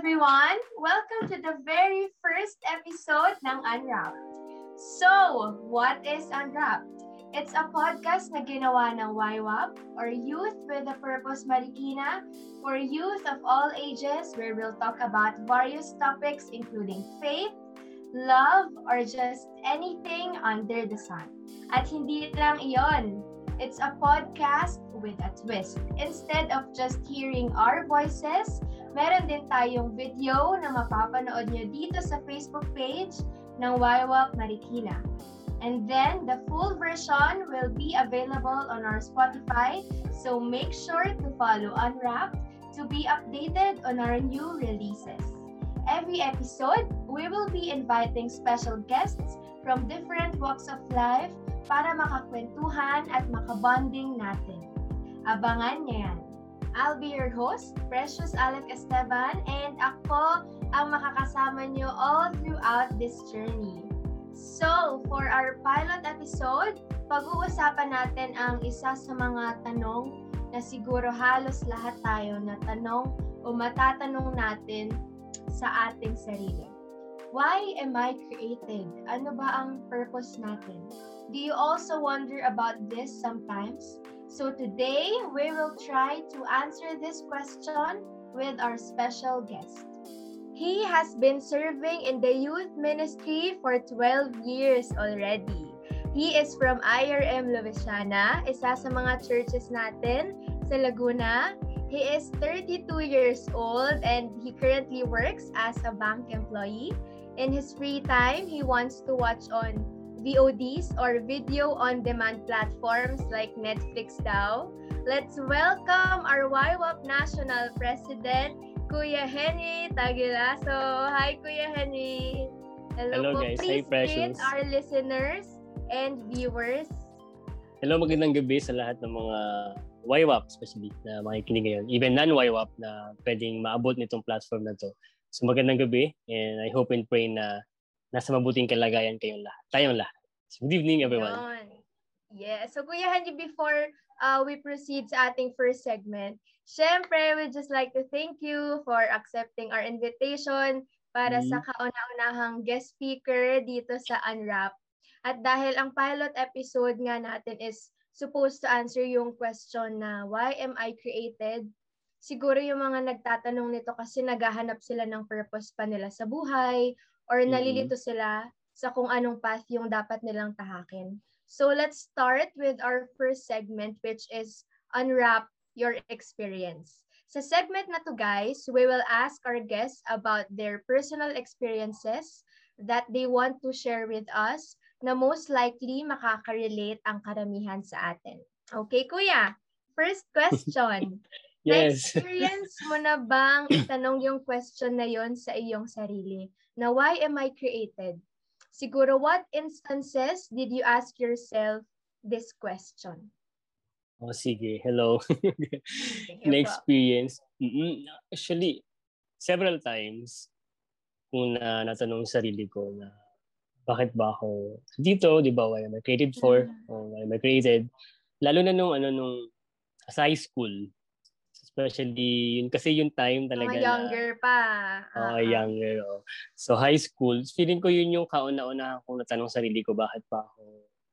everyone! Welcome to the very first episode ng Unwrapped. So, what is Unwrapped? It's a podcast na ginawa ng YWAP or Youth with a Purpose Marikina for youth of all ages where we'll talk about various topics including faith, love, or just anything under the sun. At hindi lang iyon, it's a podcast with a twist. Instead of just hearing our voices, Meron din tayong video na mapapanood nyo dito sa Facebook page ng YWAP Marikina. And then, the full version will be available on our Spotify, so make sure to follow Unwrapped to be updated on our new releases. Every episode, we will be inviting special guests from different walks of life para makakwentuhan at makabonding natin. Abangan niya yan. I'll be your host, Precious Alec Esteban, and ako ang makakasama nyo all throughout this journey. So, for our pilot episode, pag-uusapan natin ang isa sa mga tanong na siguro halos lahat tayo na tanong o matatanong natin sa ating sarili. Why am I created? Ano ba ang purpose natin? Do you also wonder about this sometimes? So today, we will try to answer this question with our special guest. He has been serving in the youth ministry for 12 years already. He is from IRM Lovisiana, isa sa mga churches natin sa Laguna. He is 32 years old and he currently works as a bank employee. In his free time, he wants to watch on VODs or video on demand platforms like Netflix daw. Let's welcome our YWAP National President, Kuya Henry Tagilaso. Hi, Kuya Henry. Hello, Hello po. guys. Please Hi, Precious. greet our listeners and viewers. Hello, magandang gabi sa lahat ng mga YWAP especially na makikinig ngayon. Even non-YWAP na pwedeng maabot nitong platform na to. So magandang gabi and I hope and pray na nasa mabuting kalagayan kayong lahat. Tayong lahat. So, good evening, everyone. Yun. Yeah. So, Kuya Henry, before uh, we proceed sa ating first segment, syempre, we just like to thank you for accepting our invitation para mm-hmm. sa kauna-unahang guest speaker dito sa Unwrap. At dahil ang pilot episode nga natin is supposed to answer yung question na why am I created? Siguro yung mga nagtatanong nito kasi naghahanap sila ng purpose pa nila sa buhay or nalilito mm-hmm. sila sa kung anong path yung dapat nilang tahakin. So let's start with our first segment which is unwrap your experience. Sa segment na to guys, we will ask our guests about their personal experiences that they want to share with us na most likely makaka-relate ang karamihan sa atin. Okay, kuya? First question. yes. Na-experience mo na bang itanong yung question na yon sa iyong sarili? Na why am I created? Siguro, what instances did you ask yourself this question? Oh, sige. Hello. Na-experience. Mm-hmm. Actually, several times, kung na natanong sarili ko na bakit ba ako dito, di ba, what am I created for? Mm. Or what am I created? Lalo na nung, ano, nung sa high school, Especially, yun kasi yung time talaga Mga younger na, pa. Oo, uh, younger. Oh. So, high school, feeling ko yun yung kauna-una kung natanong sarili ko, bakit pa ako,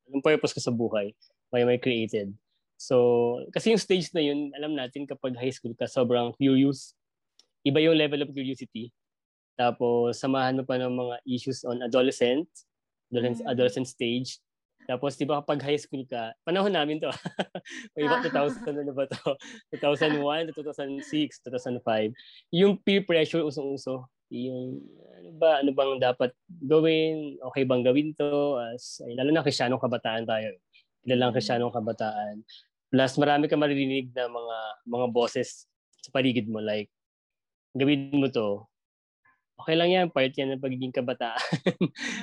anong purpose ko sa buhay? Why am I created? So, kasi yung stage na yun, alam natin kapag high school ka, sobrang curious. Iba yung level of curiosity. Tapos, samahan mo pa ng mga issues on adolescent, adolescent, mm. adolescent stage. Tapos, di ba kapag high school ka, panahon namin to. May iba 2000 ano ba to? 2001 2006, 2005. Yung peer pressure usong-uso. Yung ano ba, ano bang dapat gawin? Okay bang gawin to? As, ay, lalo na krisyanong kabataan tayo. Kilalang krisyanong kabataan. Plus, marami ka maririnig na mga mga bosses sa paligid mo. Like, gawin mo to. Okay lang yan, part yan ng pagiging kabataan.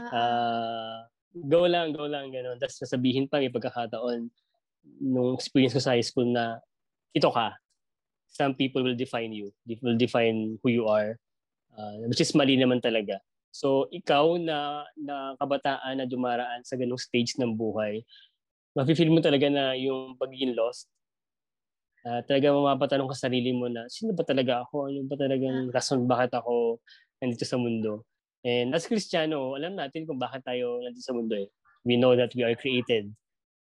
uh, go lang, go lang, gano'n. Tapos sasabihin pa, may pagkakataon nung experience ko sa high school na ito ka. Some people will define you. They will define who you are. Uh, which is mali naman talaga. So, ikaw na, na kabataan na dumaraan sa ganung stage ng buhay, mafe-feel mo talaga na yung pagiging lost. Uh, talaga mapapatanong ka sa sarili mo na, sino ba talaga ako? Ano ba talagang rason bakit ako nandito sa mundo? And as Kristiyano, alam natin kung bakit tayo nandito sa mundo eh. We know that we are created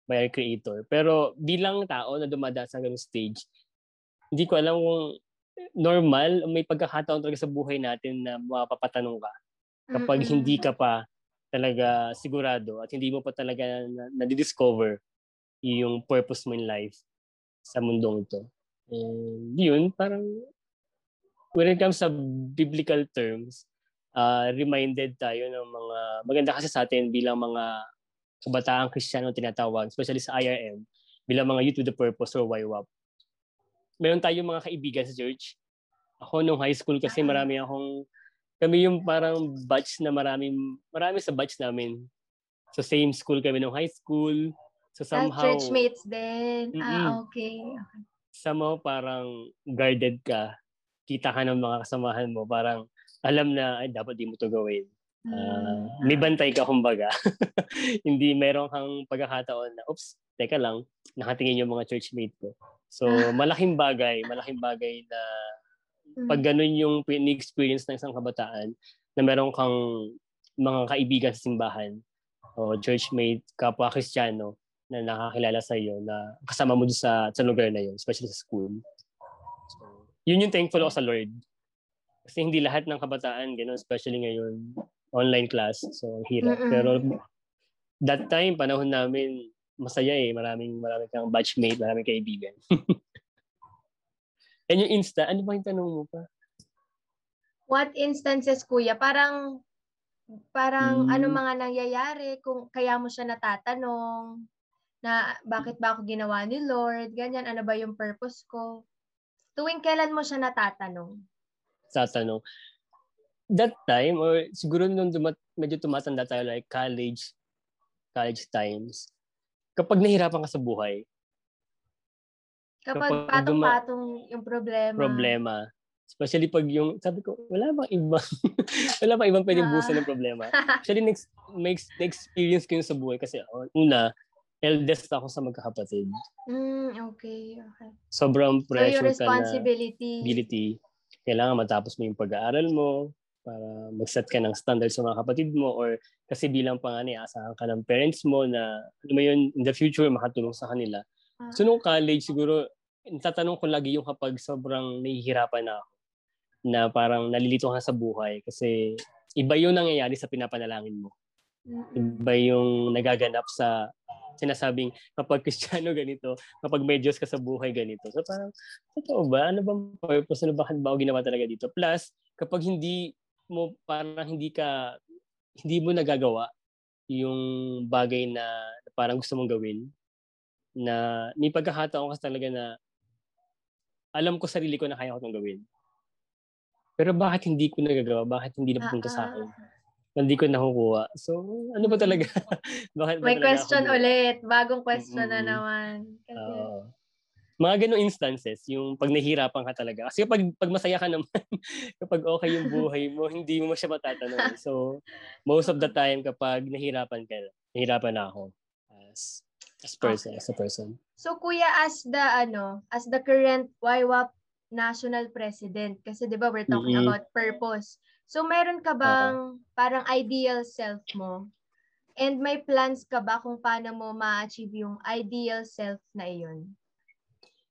by our Creator. Pero bilang tao na dumadaan sa ganung stage, hindi ko alam kung normal, may pagkakataon talaga sa buhay natin na mapapatanong ka. Kapag Mm-mm. hindi ka pa talaga sigurado at hindi mo pa talaga na-discover yung purpose mo in life sa mundong ito. And yun, parang when it comes sa biblical terms, uh, reminded tayo ng mga, maganda kasi sa atin bilang mga kabataang kristyano tinatawag, especially sa IRM, bilang mga youth with the purpose or YWAP. Meron tayong mga kaibigan sa church. Ako nung high school kasi marami akong, kami yung parang batch na maraming, marami sa batch namin. So same school kami nung high school. So ah, somehow... Ah, churchmates din. Mm-mm. Ah, okay. okay. Somehow parang guarded ka. Kita ka ng mga kasamahan mo. Parang alam na, ay, dapat di mo to gawin. Uh, may bantay ka kumbaga. Hindi meron kang pagkakataon na, oops, teka lang, nakatingin yung mga churchmate ko. So, malaking bagay, malaking bagay na pag mm. ganun yung experience ng isang kabataan, na meron kang mga kaibigan sa simbahan, o churchmate, kapwa kristyano, na nakakilala sa iyo na kasama mo sa sa lugar na yun, especially sa school. So, yun yung thankful ako sa Lord. Kasi hindi lahat ng kabataan, gano'n, especially ngayon, online class. So, hirap. Mm-mm. Pero that time, panahon namin, masaya eh. Maraming, maraming kang batchmate, maraming kaibigan. And yung Insta, ano ba yung tanong mo pa? What instances, kuya? Parang, parang hmm. ano mga nangyayari kung kaya mo siya natatanong na bakit ba ako ginawa ni Lord, ganyan, ano ba yung purpose ko? Tuwing kailan mo siya natatanong? Tatanong. That time, or siguro nung dumat, medyo tumatanda tayo, like college, college times, kapag nahirapan ka sa buhay, kapag, kapag patong-patong yung problema, problema, Especially pag yung, sabi ko, wala bang ibang, wala bang ibang pwedeng busan ng problema. Actually, next, makes, experience ko yun sa buhay kasi, oh, una, eldest ako sa magkakapatid. Mm, okay, okay. Sobrang pressure so, your responsibility. ka na ability. Kailangan matapos mo yung pag-aaral mo para mag-set ka ng standards sa mga kapatid mo or kasi bilang panganay, asahan ka ng parents mo na ano mo yun, in the future, makatulong sa kanila. Uh-huh. So, nung college, siguro, tatanong ko lagi yung kapag sobrang nahihirapan na ako na parang nalilito ka sa buhay kasi iba yung nangyayari sa pinapanalangin mo. Iba yung nagaganap sa sinasabing kapag Kristiyano ganito, kapag may Diyos ka sa buhay ganito. So parang, totoo ba? Ano bang purpose? Ano bakit ba ako ginawa talaga dito? Plus, kapag hindi mo, parang hindi ka, hindi mo nagagawa yung bagay na, na parang gusto mong gawin, na may pagkakataon kasi talaga na alam ko sarili ko na kaya ko itong gawin. Pero bakit hindi ko nagagawa? Bakit hindi napupunta sa akin? Hindi ko nakukuha. So, ano ba talaga? Bakit ba May talaga question ako? ulit. Bagong question mm-hmm. na naman. Kasi... Uh, mga ganong instances, yung pag nahihirapan ka talaga. Kasi pag, pag masaya ka naman, kapag okay yung buhay mo, hindi mo siya matatanong. So, most of the time, kapag nahihirapan ka, nahihirapan na ako as as person, okay. as a person. So, kuya, as the, ano, as the current YWAP national president, kasi di ba we're talking mm-hmm. about purpose. So, meron ka bang uh-huh. parang ideal self mo? And may plans ka ba kung paano mo ma-achieve yung ideal self na iyon?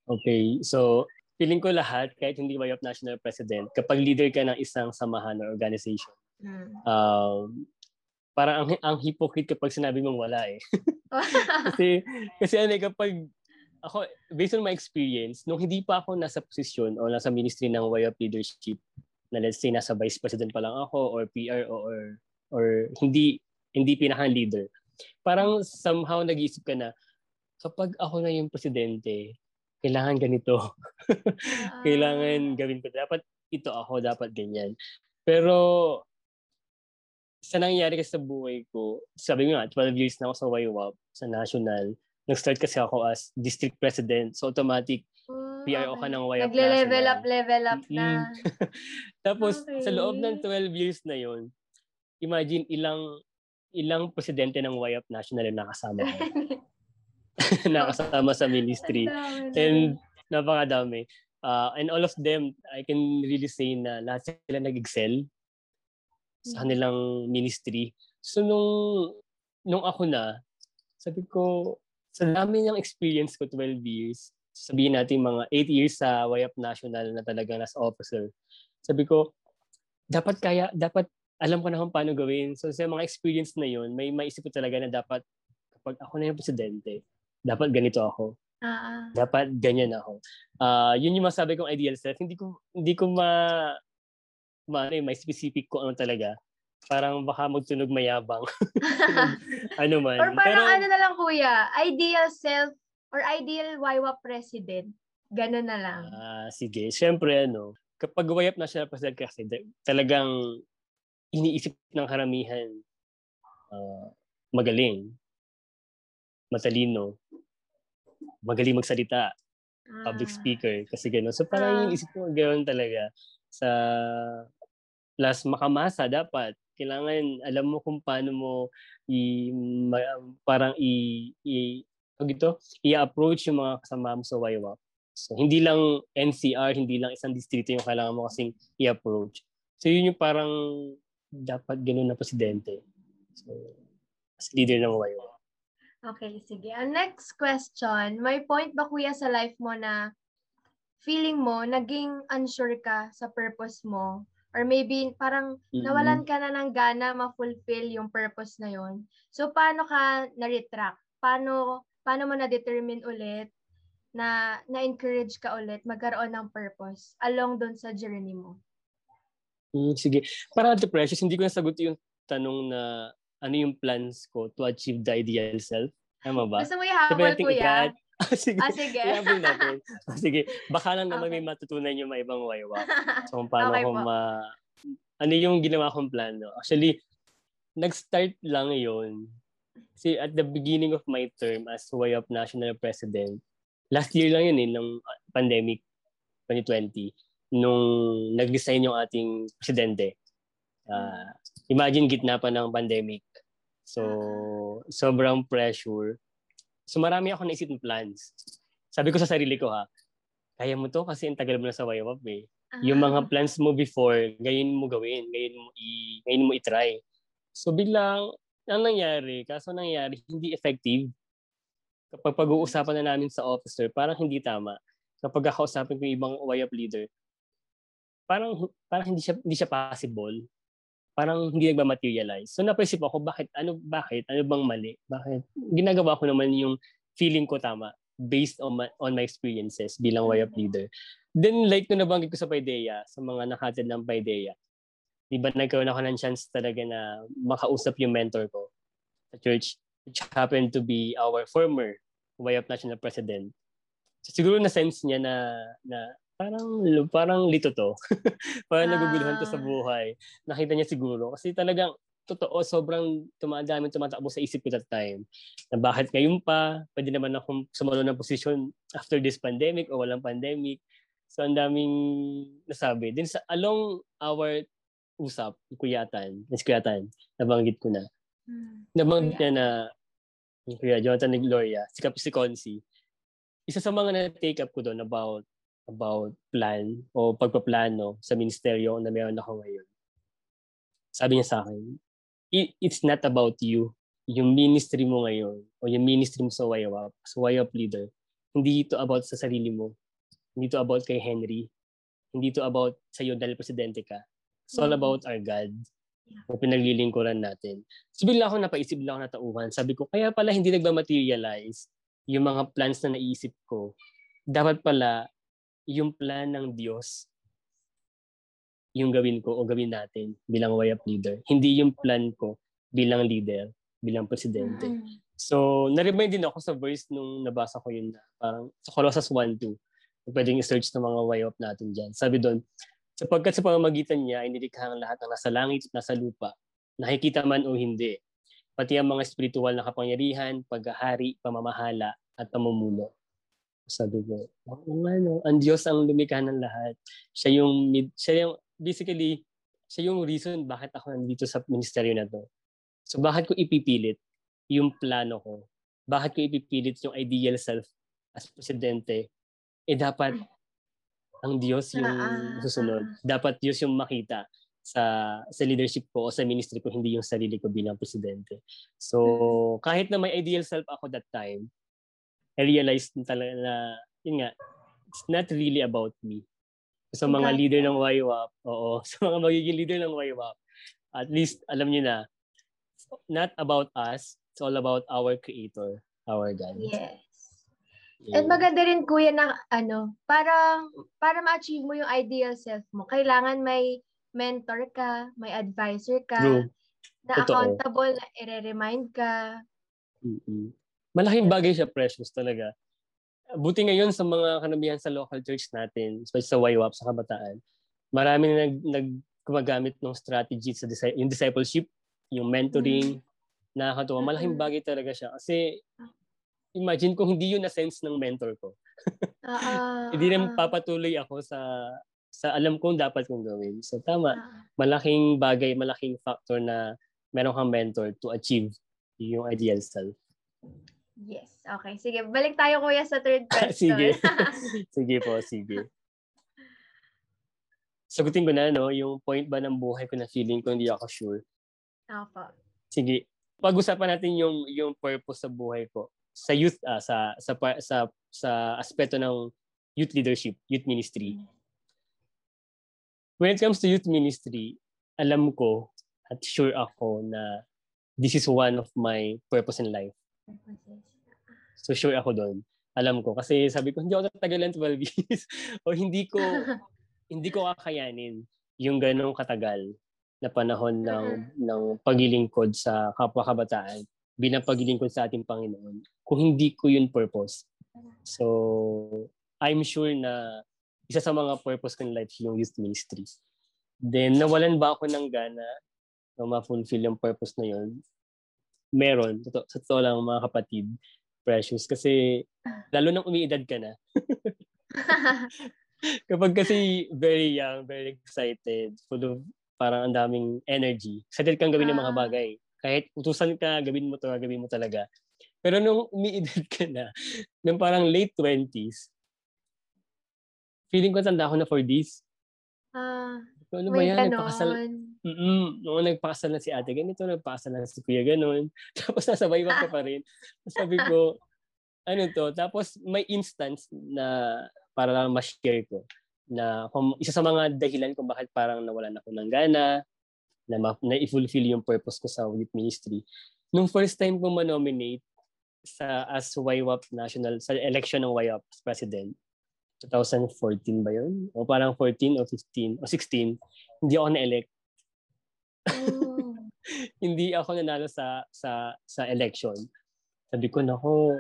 Okay, so feeling ko lahat, kahit hindi Way of National President, kapag leader ka ng isang samahan or organization, hmm. um, parang ang, ang hypocrite kapag sinabi mong wala eh. kasi, kasi ano eh, kapag ako, based on my experience, nung hindi pa ako nasa posisyon o nasa ministry ng way of leadership, na let's say nasa vice president pa lang ako or PR or or hindi hindi pinaka leader. Parang somehow nag-iisip ka na kapag ako na yung presidente, kailangan ganito. kailangan gawin ko. Dapat ito ako, dapat ganyan. Pero sa nangyari kasi sa buhay ko, sabi nga, 12 years na ako sa YWAP, sa national. Nag-start kasi ako as district president. So automatic, PRO ka ng way Nagle-level up, level up na. Tapos, okay. sa loob ng 12 years na yon imagine ilang ilang presidente ng YUP National yung nakasama ko. nakasama sa ministry. And napakadami. Uh, and all of them, I can really say na lahat sila nag-excel sa Hmm. kanilang ministry. So nung nung ako na, sabi ko, sa dami ng experience ko, 12 years, sabihin natin mga 8 years sa YAP National na talagang nasa officer. Sabi ko, dapat kaya, dapat alam ko na kung paano gawin. So sa mga experience na yun, may maisip ko talaga na dapat kapag ako na yung presidente, dapat ganito ako. Ah, Dapat ganyan ako. Ah, yun yung masabi kong ideal self. Hindi ko hindi ko ma ma ano, may specific ko ano talaga. Parang baka magtunog mayabang. ano man. or parang Pero, ano na lang kuya, ideal self or ideal YWAP president. Ganun na lang. Ah, sige. Siyempre, ano, kapag wayap national president kasi, talagang iniisip ng karamihan ah, magaling, matalino, magaling magsalita, public Ah. speaker, kasi gano'n. So parang Ah. yung isip ko gano'n talaga. Sa plus makamasa dapat kailangan alam mo kung paano mo i ma- parang i, i tawag ito, i-approach yung mga kasama mo sa YWAP. So, hindi lang NCR, hindi lang isang distrito yung kailangan mo kasing i-approach. So, yun yung parang dapat ganun na presidente. So, as leader ng YWAP. Okay, sige. Ang next question, may point ba kuya sa life mo na feeling mo naging unsure ka sa purpose mo? Or maybe parang nawalan ka na ng gana ma-fulfill yung purpose na yon. So, paano ka na-retract? Paano, paano mo na-determine ulit na na-encourage ka ulit magkaroon ng purpose along doon sa journey mo? Mm, sige. Para Ate Precious, hindi ko nasagot yung tanong na ano yung plans ko to achieve the ideal self. Tama ba? Gusto mo ihabol, natin kuya? ikat. Ah, sige. Ah, sige. Ihabol natin. Ah, sige. Baka lang naman Okay. may matutunan yung mga ibang waywa. So, kung paano Okay ko ma... Ano yung ginawa kong plano? Actually, nag-start lang yon Kasi at the beginning of my term as YUP National President, last year lang yun eh, ng pandemic 2020, nung nag-resign yung ating presidente. Ah, imagine gitna pa ng pandemic. So, sobrang pressure. So, marami ako naisip ng plans. Sabi ko sa sarili ko ha, kaya mo to kasi ang tagal mo na sa YWAP eh. Yung Ah. mga plans mo before, ngayon mo gawin, ngayon mo i ngayon mo i-try. So biglang ang nangyari, kaso nangyari hindi effective. Kapag pag-uusapan na namin sa officer, parang hindi tama. Kapag kakausapin ko yung ibang YUP leader, parang parang hindi siya hindi siya possible. Parang hindi nagma-materialize. So napaisip ako, bakit ano bakit ano bang mali? Bakit ginagawa ko naman yung feeling ko tama based on my, on my experiences bilang YUP leader. Then like nung nabanggit ko sa Paideia, sa mga nakatid ng Paideia, di ba nagkaroon ako ng chance talaga na makausap yung mentor ko sa church, which happened to be our former YUP National President. So, siguro na sense niya na, na parang parang lito to. parang Ah. naguguluhan to sa buhay. Nakita niya siguro kasi talagang totoo, sobrang tumadami tumatakbo sa isip ko that time. Na bakit ngayon pa, pwede naman akong sumalo ng posisyon after this pandemic o walang pandemic. So, ang daming nasabi. Then, sa, along our usap, kuyatan, Miss Kuyatan, nabanggit ko na. Hmm. Nabanggit niya na, yung Kuya Jonathan ni Gloria, si Kap si Consi, isa sa mga na-take up ko doon about about plan o pagpaplano sa ministeryo na meron ako ngayon. Sabi niya sa akin, "It- it's not about you. Yung ministry mo ngayon o yung ministry mo sa YWAP, sa YWAP leader, hindi ito about sa sarili mo. Hindi ito about kay Henry. Hindi ito about sa iyo dahil presidente ka. It's all Mhm. about our God Yeah. o pinaglilingkuran natin. So bigla ako napaisip, bigla ako natauhan. Sabi ko, kaya pala hindi nagma-materialize yung mga plans na naisip ko. Dapat pala yung plan ng Diyos yung gawin ko o gawin natin bilang YAP leader. Hindi yung plan ko bilang leader, bilang presidente. Mm. So, na-remind din ako sa verse nung nabasa ko yun na parang sa Colossus 1.2. Pwedeng i-search ng mga YOP natin dyan. Sabi doon, sapagkat sa pamamagitan niya ay nilikha ang lahat ng nasa langit at nasa lupa, nakikita man o hindi, pati ang mga spiritual na kapangyarihan, paghahari, pamamahala, at pamumuno. Sabi ko, oo nga no, ang Diyos ang lumikha ng lahat. Siya yung, siya yung, basically, siya yung reason bakit ako nandito sa ministeryo na to. So bakit ko ipipilit yung plano ko? Bakit ko ipipilit yung ideal self as presidente eh dapat ang Diyos yung Ah, ah, susunod. Dapat Diyos yung makita sa sa leadership ko o sa ministry ko, hindi yung sarili ko bilang presidente. So, kahit na may ideal self ako that time, I realized talaga na, yun nga, it's not really about me. Sa mga leader ng YWAP, oo, sa mga magiging leader ng YWAP, at least alam niyo na, not about us, it's all about our creator, our God. Yes. Yeah. And maganda rin kuya na ano, para para ma-achieve mo yung ideal self mo, kailangan may mentor ka, may advisor ka, True. na Totoo. accountable, na i-remind ka. Mm-mm. Malaking bagay siya, precious talaga. Buti ngayon sa mga kanamihan sa local church natin, especially sa YWAP, sa kabataan, marami na nag, nag gumagamit ng strategy sa disi- yung discipleship, yung mentoring, nakakatuwa. Malaking Mm. bagay talaga siya. Kasi imagine kung hindi yun na-sense ng mentor ko. Ah, Hindi ah, na papatuloy ako sa sa alam kong dapat kong gawin. So tama, malaking bagay, malaking factor na meron kang mentor to achieve yung ideal self. Yes. Okay. Sige, balik tayo kuya sa third question. sige. sige po, sige. Sagutin ko na, no, yung point ba ng buhay ko na feeling ko hindi ako sure. Opo. Sige. Pag-usapan natin yung yung purpose sa buhay ko sa youth ah, sa sa sa sa aspeto ng youth leadership, youth ministry. When it comes to youth ministry, alam ko at sure ako na this is one of my purpose in life. So sure ako doon. Alam ko kasi sabi ko hindi ako tatagalan 12 years o hindi ko hindi ko kakayanin yung ganong katagal na panahon ng ng paglilingkod sa kapwa kabataan bilang paglilingkod sa ating Panginoon kung hindi ko yun purpose. So I'm sure na isa sa mga purpose ko in life yung youth ministry. Then nawalan ba ako ng gana na ma-fulfill yung purpose na yun? Meron. Totoo, sa totoo lang mga kapatid, precious. Kasi lalo nang umiidad ka na, kapag kasi very young, very excited, full of parang ang daming energy, excited kang gawin ng mga Ah. bagay. Kahit utusan ka, gawin mo to, gawin mo talaga. Pero nung umiidad ka na, nung parang late 20s, feeling ko tanda ko na for this. ah, Ano ba yan? Nagpakasal, ganon. Mm-mm. Noong nagpakasal na si ate, ganito, nagpakasal na si kuya, ganun. Tapos nasa baybang ka pa rin. Sabi ko, ano to? Tapos may instance na para lang ma-share ko na kung isa sa mga dahilan kung bakit parang nawalan ako ng gana, na, ma- na i-fulfill yung purpose ko sa youth ministry. Nung first time ko manominate sa as YWAP national sa election ng YWAP president 2014 ba yun? O parang 14 o 15 o 16 hindi ako na-elect Oh. hindi ako nanalo sa sa sa election. Sabi ko, nako,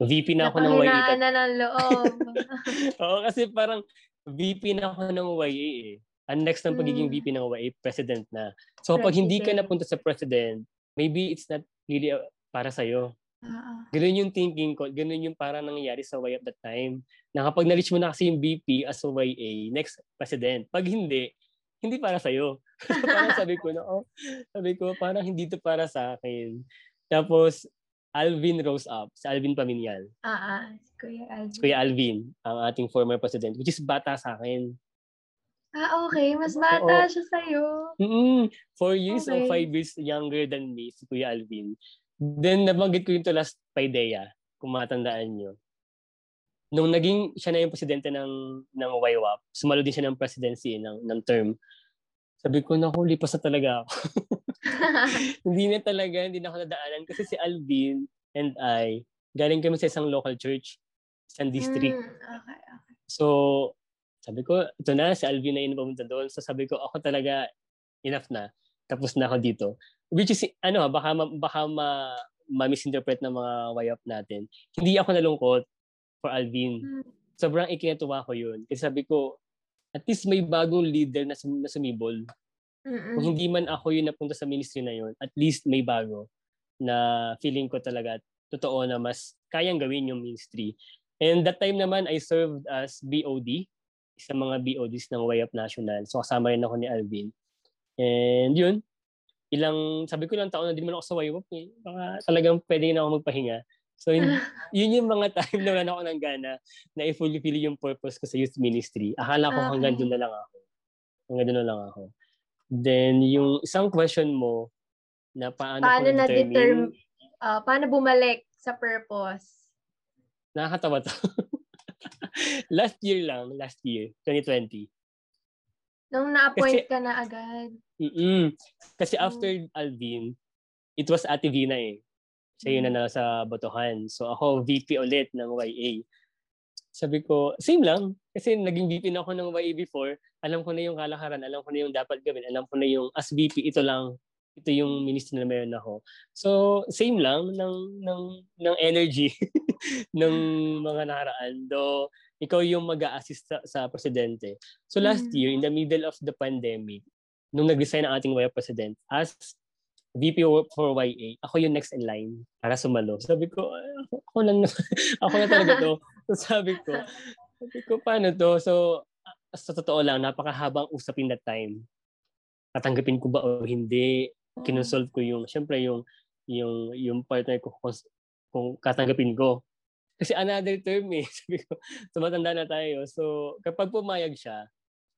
VP na ako ng YA. Na ng loob. Oo, kasi parang VP na ako ng YA eh. Ang next ng pagiging Mm. VP ng YA, president na. So kapag hindi ka napunta sa president, maybe it's not really uh, para sa'yo. Ah, Ganun yung thinking ko. Ganun yung parang nangyayari sa YA at that time. Na kapag na-reach mo na kasi yung VP as a YA, next president. Pag hindi, hindi para sa'yo. parang sabi ko na, oh, sabi ko, parang hindi to para sa akin. Tapos, Alvin rose up, si Alvin Paminial. ah, si Kuya Alvin. Kuya Alvin, ang ating former president, which is bata sa akin. Ah, okay. Mas bata Oo. siya sa'yo. Mm-mm. Four years or Okay. five years younger than me, si Kuya Alvin. Then, nabanggit ko yung to last Paideya, kung matandaan nyo. Nung naging siya na yung presidente ng, ng YWAP, sumalo din siya ng presidency ng, ng term. Sabi ko, naku, lipas na talaga ako. hindi na talaga, hindi na ako nadaanan. Kasi si Alvin and I, galing kami sa isang local church, isang district. Mm, okay, okay. So, sabi ko, ito na, si Alvin na yun pumunta doon. So sabi ko, ako talaga, enough na. Tapos na ako dito. Which is, ano, baka, ma- baka ma, ma-misinterpret ng mga wayap natin. Hindi ako nalungkot for Alvin. Mm, Sobrang ikinatuwa ko yun. Kasi sabi ko, at least may bagong leader na, sum- na sumibol. mm-mm. Kung hindi man ako yung napunta sa ministry na yun, at least may bago na feeling ko talaga totoo na mas kayang gawin yung ministry. And that time naman, I served as BOD, sa mga BODs ng Way Up National. So kasama rin ako ni Alvin. And yun, ilang, sabi ko ilang taon na din ako sa YWAP eh. Baka talagang pwede na ako magpahinga. So, yun, yun yung mga time na wala ako ng gana na i-fulfill yung purpose ko sa youth ministry. Akala ko Okay. hanggang doon na lang ako. Hanggang doon na lang ako. Then, yung isang question mo na paano, Paano ko na-determine, na-determine, ah, paano bumalik sa purpose? nakakatawa to. last year lang, last year, 2020. Nung na-appoint Kasi- ka na agad. Mm-mm. Kasi Mm. after Alvin, it was Ate Vina eh. Siya yun na nasa Botohan. So ako, VP ulit ng YA. Sabi ko, same lang. Kasi naging VP na ako ng YA before. Alam ko na yung kalakaran, alam ko na yung dapat gawin, alam ko na yung as VP, ito lang. Ito yung ministry na meron ako. So, same lang ng, ng, ng energy ng mga nakaraan. Though, ikaw yung mag assist sa, sa presidente. So last Mm. year, in the middle of the pandemic, nung nag-resign ang ating YA president, as VP for YA, ako yung next in line para sumalo. Sabi ko, "Ay, ako, lang ako na talaga to. So sabi ko, sabi ko, paano to? So, sa totoo lang, napakahabang usapin that time. Tatanggapin ko ba o hindi? kinonsult ko yung, syempre yung, yung, yung partner ko kung, kung katanggapin ko. Kasi another term eh. Sabi ko, tumatanda na tayo. So, kapag pumayag siya,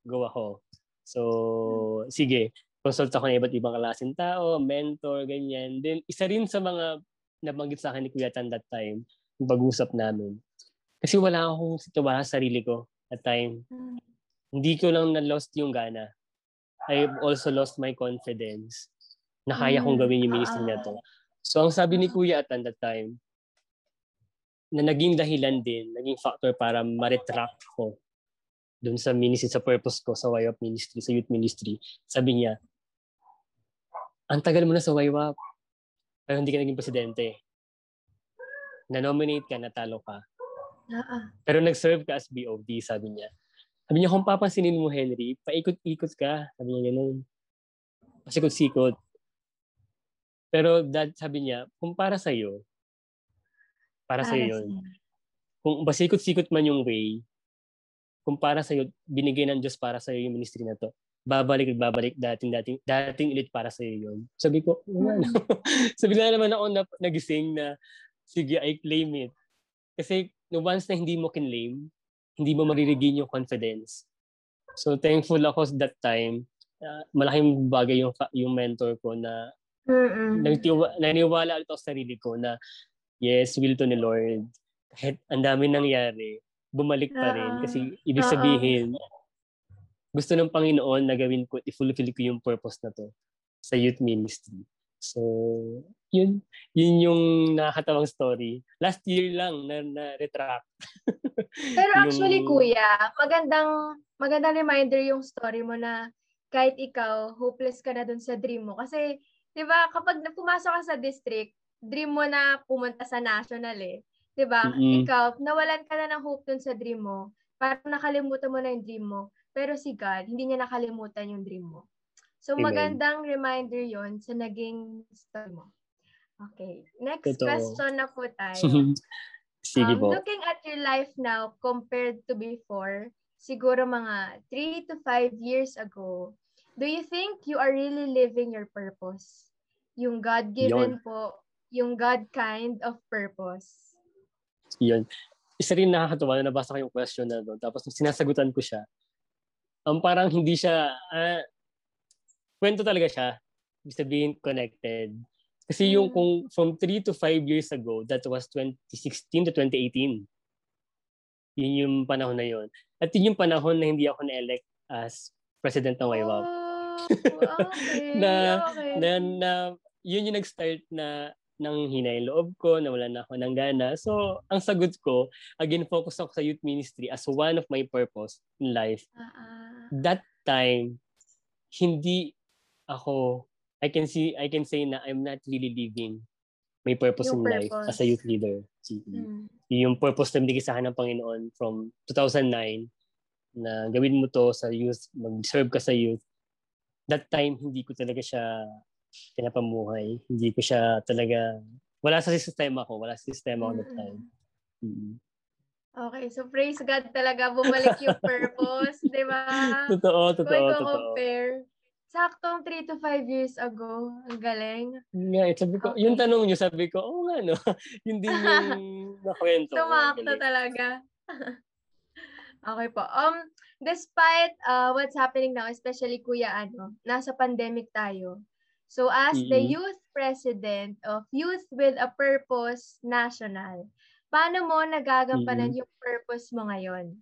go ako. So, sige, consult ako ng iba't ibang klaseng tao, mentor, ganyan. Then, isa rin sa mga nabanggit sa akin ni Kuya Tan that time, yung pag-usap namin. Kasi wala akong sitwala sa sarili ko at time. Mm. Hindi ko lang na-lost yung gana. I also lost my confidence na kaya kong Mm, gawin yung ministry ah. na to. So, ang sabi ni Kuya at that time, na naging dahilan din, naging factor para ma-retract ko dun sa ministry, sa purpose ko, sa YWAP ministry, sa youth ministry. Sabi niya, ang tagal mo na sa YWAP, pero hindi ka naging presidente. Na-nominate ka, natalo ka. Ah. Pero nag-serve ka as BOD, sabi niya. Sabi niya, kung papansinin mo, Henry, paikot-ikot ka. Sabi niya ganun. Pasikot-sikot. Pero dad, sabi niya, kung para sa'yo, para sa'yo yun. Kung basikot-sikot man yung way, kung para sa'yo, binigay ng Diyos para sa'yo yung ministry na to. Babalik at babalik dating dating dating ulit para sa'yo yun. Sabi ko, wala. so bigla naman ako na, nagising na, sige, I claim it. Kasi no, once na hindi mo kinlaim, hindi mo maririgin yung confidence. So thankful ako that time. Uh, malaking bagay yung yung mentor ko na Mm-mm. nagtiwa, naniwala ulit ako sa sarili ko na yes, will to ni Lord. Kahit ang dami nangyari, bumalik pa rin. Oo. Kasi ibig Oo. sabihin, gusto ng Panginoon na gawin ko, i-fulfill ko yung purpose na to sa youth ministry. So, yun, yun yung nakakatawang story. Last year lang na, na retract. Pero actually, Yung- kuya, magandang magandang reminder yung story mo na kahit ikaw, hopeless ka na dun sa dream mo. Kasi, di ba, kapag pumasok ka sa district, dream mo na pumunta sa national eh. Di ba? Mm-mm. Ikaw, nawalan ka na ng hope dun sa dream mo. Parang nakalimutan mo na yung dream mo. Pero si God, hindi niya nakalimutan yung dream mo. So, Amen. magandang reminder yon sa naging story mo. Okay. Next Totoo. question na po tayo. Sige Um, po. looking at your life now compared to before, siguro mga 3 to 5 years ago, do you think you are really living your purpose? Yung God-given po, yung God kind of purpose. Yun. Isa rin nakakatawa na nabasa ko yung question na doon. Tapos sinasagutan ko siya, um, parang hindi siya, ah, kwento talaga siya. Ibig sabihin connected. Kasi yung Mm. kung from 3 to 5 years ago, that was 2016 to 2018. Yun yung panahon na yun. At yun yung panahon na hindi ako na-elect as president ng YWAP. Oh, okay. Na- okay. na, na yun yung nag-start na nang hinay loob ko, nawala na ako ng gana. So, ang sagot ko, again, focus ako sa youth ministry as one of my purpose in life. Ah. That time, hindi ako, I can see, I can say na I'm not really living my purpose Yung in life purpose. as a youth leader. Mm. Yung purpose na binigay sa akin ng Panginoon from 2009 na gawin mo to sa youth, mag-serve ka sa youth. That time, hindi ko talaga siya pinapamuhay. Hindi ko siya talaga, wala sa sistema ko. Wala sa sistema ko that time. Mm. Okay, so praise God talaga bumalik yung purpose, di ba? Totoo, Kung totoo, totoo. i-compare. Saktong 3 to 5 years ago. Ang galing. Nga, yeah, sabi ko, okay. yung tanong niyo, sabi ko, oo oh, nga, no? yun din yung nakwento. Tumakto talaga. okay po. Um, despite uh, what's happening now, especially kuya, ano, nasa pandemic tayo. So as mm-hmm. the youth president of Youth with a Purpose National, paano mo nagagampanan mm-hmm. yung purpose mo ngayon?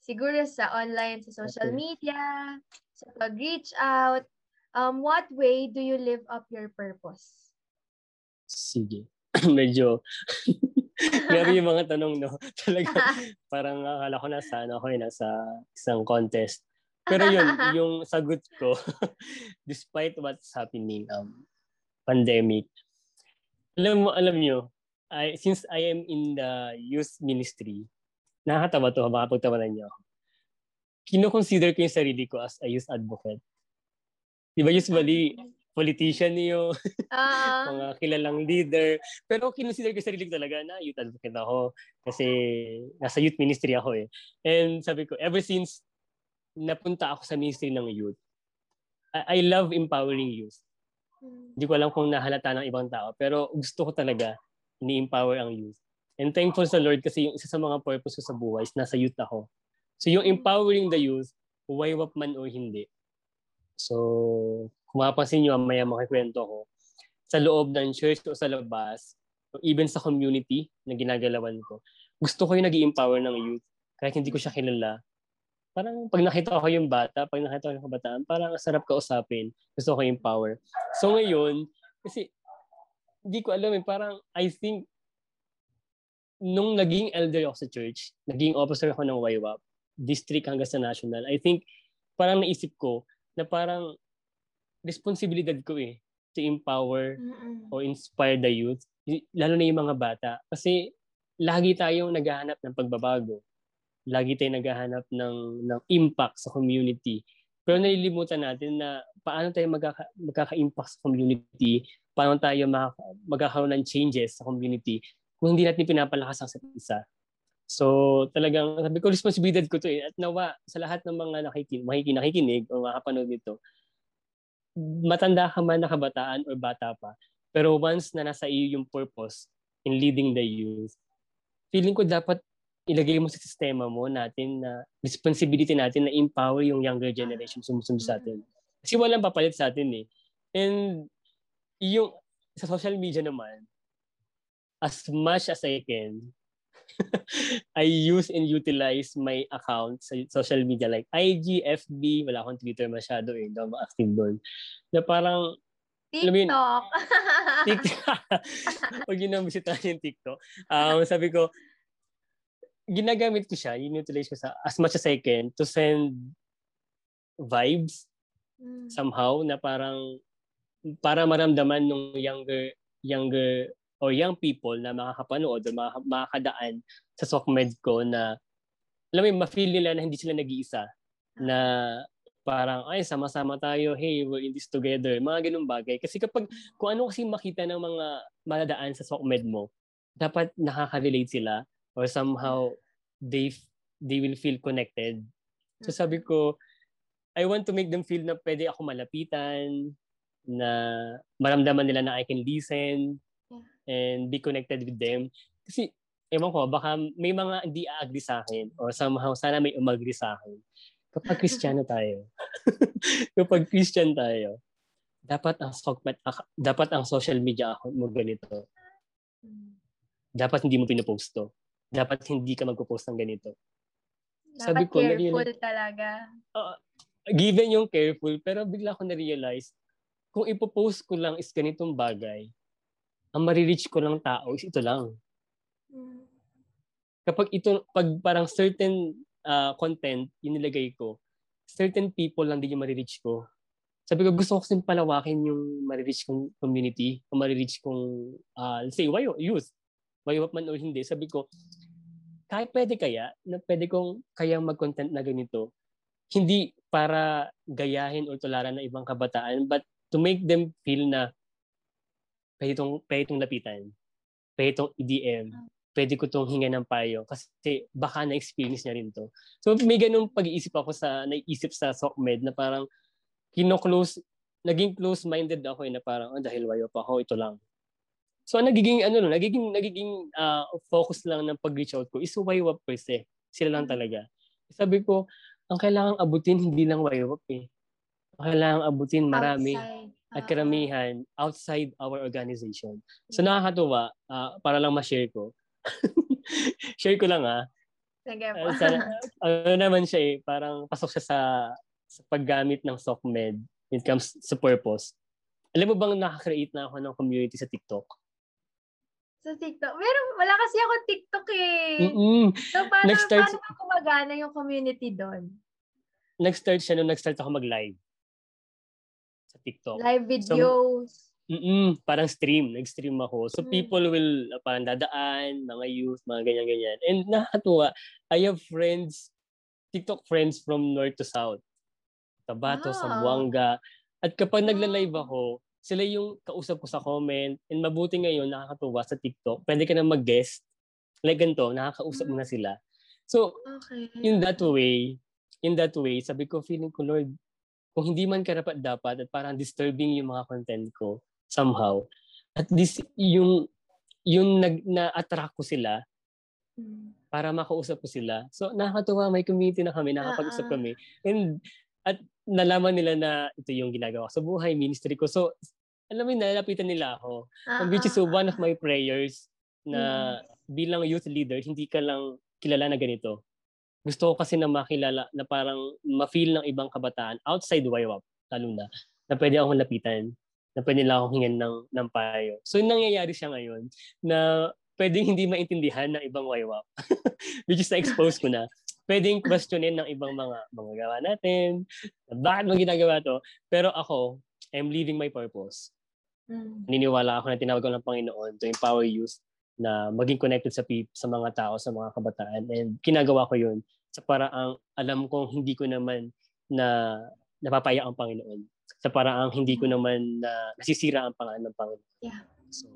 Siguro sa online, sa social okay. media, sa pag-reach out, um, what way do you live up your purpose? Sige. Medyo Grabe yung mga tanong, no? Talaga, parang akala ko nasa, ano, ako eh, nasa isang contest. Pero yun, yung sagot ko, despite what's happening, um, pandemic, alam mo, alam nyo, I, since I am in the youth ministry, nakakatawa to, baka pagtawanan niyo ako. Kino-consider ko yung sarili ko as a youth advocate. Di ba usually, politician niyo, uh-huh. mga kilalang leader. Pero kinonsider ko sarili ko talaga na youth advocate ako kasi nasa youth ministry ako eh. And sabi ko, ever since napunta ako sa ministry ng youth, I, I love empowering youth. Hmm. Hindi ko alam kung nahalata ng ibang tao, pero gusto ko talaga ni-empower ang youth. And thankful sa Lord kasi yung isa sa mga purpose ko sa buhay is nasa youth ako. So yung empowering the youth, waywap man o hindi. So kung mapapansin nyo, maya makikwento ko, sa loob ng church o sa labas, even sa community na ginagalawan ko, gusto ko yung nag empower ng youth. Kahit hindi ko siya kilala. Parang pag nakita ko yung bata, pag nakita ko yung kabataan, parang sarap ka usapin. Gusto ko yung empower. So ngayon, kasi hindi ko alam eh, parang I think nung naging elder ako sa church, naging officer ako ng YWAP, district hanggang sa national, I think parang naisip ko na parang responsibilidad ko eh to empower Mm-mm. o inspire the youth, lalo na yung mga bata. Kasi lagi tayong naghahanap ng pagbabago. Lagi tayong naghahanap ng, ng impact sa community. Pero nalilimutan natin na paano tayo magkaka, magkaka-impact sa community, paano tayo magkakaroon ng changes sa community kung hindi natin pinapalakas ang isa. So talagang sabi ko responsibilidad ko to eh. At nawa sa lahat ng mga nakikinig, makikinig, nakikinig o makapanood nito, matanda ka man na kabataan or bata pa, pero once na nasa iyo yung purpose in leading the youth, feeling ko dapat ilagay mo sa sistema mo natin na responsibility natin na empower yung younger generation sumusunod sa atin. Kasi walang papalit sa atin eh. And yung sa social media naman, as much as I can, I use and utilize my account sa social media like IG, FB, wala akong Twitter masyado eh, hindi ako active doon. Na parang, TikTok. TikTok. Huwag yun ang bisitahin yung TikTok. Um, sabi ko, ginagamit ko siya, in-utilize ko sa as much as I can to send vibes mm. somehow na parang para maramdaman ng younger younger or young people na makakapanood o makakadaan sa SOCMED ko na alam mo, ma-feel nila na hindi sila nag-iisa. Na parang, ay, sama-sama tayo, hey, we're in this together. Mga ganung bagay. Kasi kapag, kung ano kasi makita ng mga madadaan sa SOCMED mo, dapat nakaka-relate sila or somehow they they will feel connected. So sabi ko, I want to make them feel na pwede ako malapitan, na maramdaman nila na I can listen, and be connected with them. Kasi, ewan ko, baka may mga hindi agree sa akin or somehow sana may umagri sa akin. Kapag Kristiyano tayo, kapag Christian tayo, dapat ang dapat ang social media account mo ganito. Dapat hindi mo pinopost to. Dapat hindi ka magpo-post ng ganito. Dapat Sabi ko, careful na talaga. Uh, given yung careful, pero bigla ko na-realize, kung ipopost ko lang is ganitong bagay, ang marireach ko lang tao is ito lang. Hmm. Kapag ito, pag parang certain uh, content yung nilagay ko, certain people lang din yung marireach ko. Sabi ko, gusto ko kasing palawakin yung marireach kong community, o marireach kong, uh, let's say, why youth, why man o hindi. Sabi ko, kahit pwede kaya, na pwede kong kayang mag-content na ganito, hindi para gayahin o tularan ng ibang kabataan, but to make them feel na pwede itong, pwede itong lapitan, pwede itong i-DM, ah. pwede ko itong hinga ng payo kasi baka na-experience niya rin to. So may ganung pag-iisip ako sa, naisip sa SOCMED na parang kino-close, naging close-minded ako eh, na parang, oh, dahil wayo pa ako, ito lang. So, ang nagiging, ano, nagiging, nagiging uh, focus lang ng pag-reach out ko is waywap per se. Sila lang talaga. Sabi ko, ang kailangang abutin, hindi lang waywap eh. Ang kailangang abutin, marami. Outside. At karamihan, outside our organization. So, nakakatuwa, ah, para lang ma-share ko. share ko lang ah. Sige po. Uh, sa, ano naman siya eh, parang pasok siya sa, sa paggamit ng SOCMED when it comes sa purpose. Alam mo bang nakakreate na ako ng community sa TikTok? Sa TikTok. Meron, wala kasi ako TikTok eh. Mm-mm. So, paano, Nag-start- paano ba gumagana yung community doon? Nag-start siya nung nag-start ako mag-live sa TikTok. Live videos. Mm-mm, parang stream, nag-stream ako. So Mm. people will uh, parang dadaan, mga youth, mga ganyan-ganyan. And nakakatuwa, I have friends, TikTok friends from north to south. Tabato, Wow. Zamboanga. At kapag nagla-live ako, sila yung kausap ko sa comment. And mabuti ngayon, nakakatuwa sa TikTok. Pwede ka na mag-guest. Like ganito, nakakausap mo na sila. So, okay. in that way, in that way, sabi ko, feeling ko, Lord, kung hindi man karapat dapat at parang disturbing yung mga content ko somehow, at least yung yung nag na-attract ko sila Mm. para makausap ko sila. So nakakatuwa, may community na kami, nakapag-usap Ah, ah. kami. And at nalaman nila na ito yung ginagawa ko sa buhay, ministry ko. So alam mo, yun, nalapitan nila ako. Ah, And which is ah, one ah. of my prayers na Yes. bilang youth leader, hindi ka lang kilala na ganito. Gusto ko kasi na makilala na parang ma-feel ng ibang kabataan outside YWAP, lalo na, na pwede akong lapitan, na pwede lang akong hingan ng, ng payo. So, nangyayari siya ngayon na pwedeng hindi maintindihan ng ibang YWAP. Which is na-expose ko na. Pwedeng questionin ng ibang mga mga gawa natin. Bakit mo ginagawa to? Pero ako, I'm living my purpose Mm. naniniwala ako na tinawag ako ng Panginoon to empower youth na maging connected sa peop, sa mga tao, sa mga kabataan. And kinagawa ko yun sa paraang alam kong hindi ko naman na napapaya ang Panginoon. Sa paraang hindi ko naman na nasisira ang pangalan ng Panginoon. Yeah. So,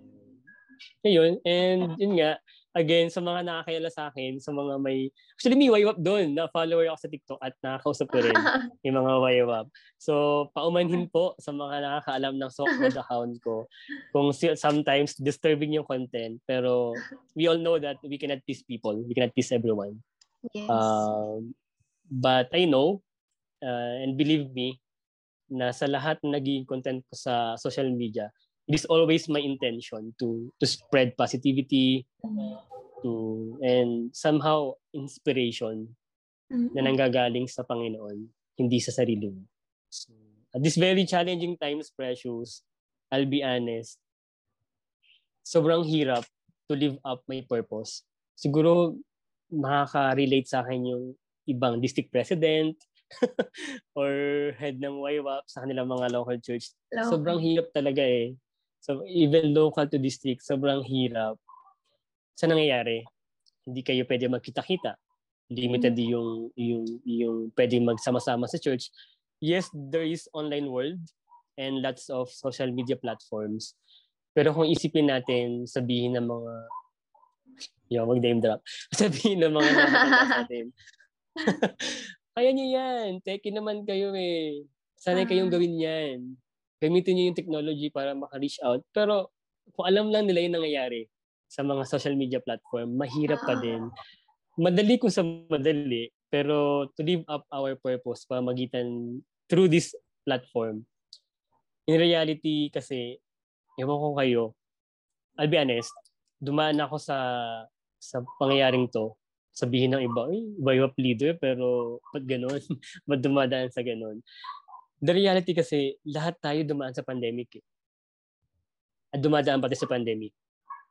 yun. And yun nga, again, sa mga nakakayala sa akin, sa mga may... Actually, may waywap doon na follower ako sa TikTok at nakakausap ko rin yung mga waywap. So, paumanhin po sa mga nakakaalam ng Sockmod account ko kung si- sometimes disturbing yung content. Pero we all know that we cannot please people. We cannot please everyone. yes. Um, but I know, uh, and believe me, na sa lahat ng naging content ko sa social media, it is always my intention to to spread positivity to and somehow inspiration na nanggagaling sa Panginoon, hindi sa sarili mo. So, at this very challenging times, Precious, I'll be honest, sobrang hirap to live up my purpose. Siguro, makaka-relate sa akin yung ibang district president or head ng YWAP sa kanilang mga local church. Local. Sobrang hirap talaga eh. So, even local to district, sobrang hirap. Sa nangyayari, hindi kayo pwede magkita-kita. Limited yung, yung, yung pwede magsama-sama sa church. Yes, there is online world and lots of social media platforms. Pero kung isipin natin, sabihin ng mga Yo, mag name drop. Sabihin ng mga nakakita sa atin. Kaya niyo yan. Teki naman kayo eh. Sanay kayong Ah. gawin yan. Gamitin niyo yung technology para maka-reach out. Pero kung alam lang nila yung nangyayari sa mga social media platform, mahirap pa Ah. din. Madali kung sa madali, pero to live up our purpose pamagitan through this platform. In reality kasi, ewan ko kayo, I'll be honest, dumaan ako sa sa pangyayaring to, sabihin ng iba, ay, YWAP leader, pero ba't ganon? ba't dumadaan sa ganon? The reality kasi, lahat tayo dumaan sa pandemic. Eh. At dumadaan pati sa pandemic.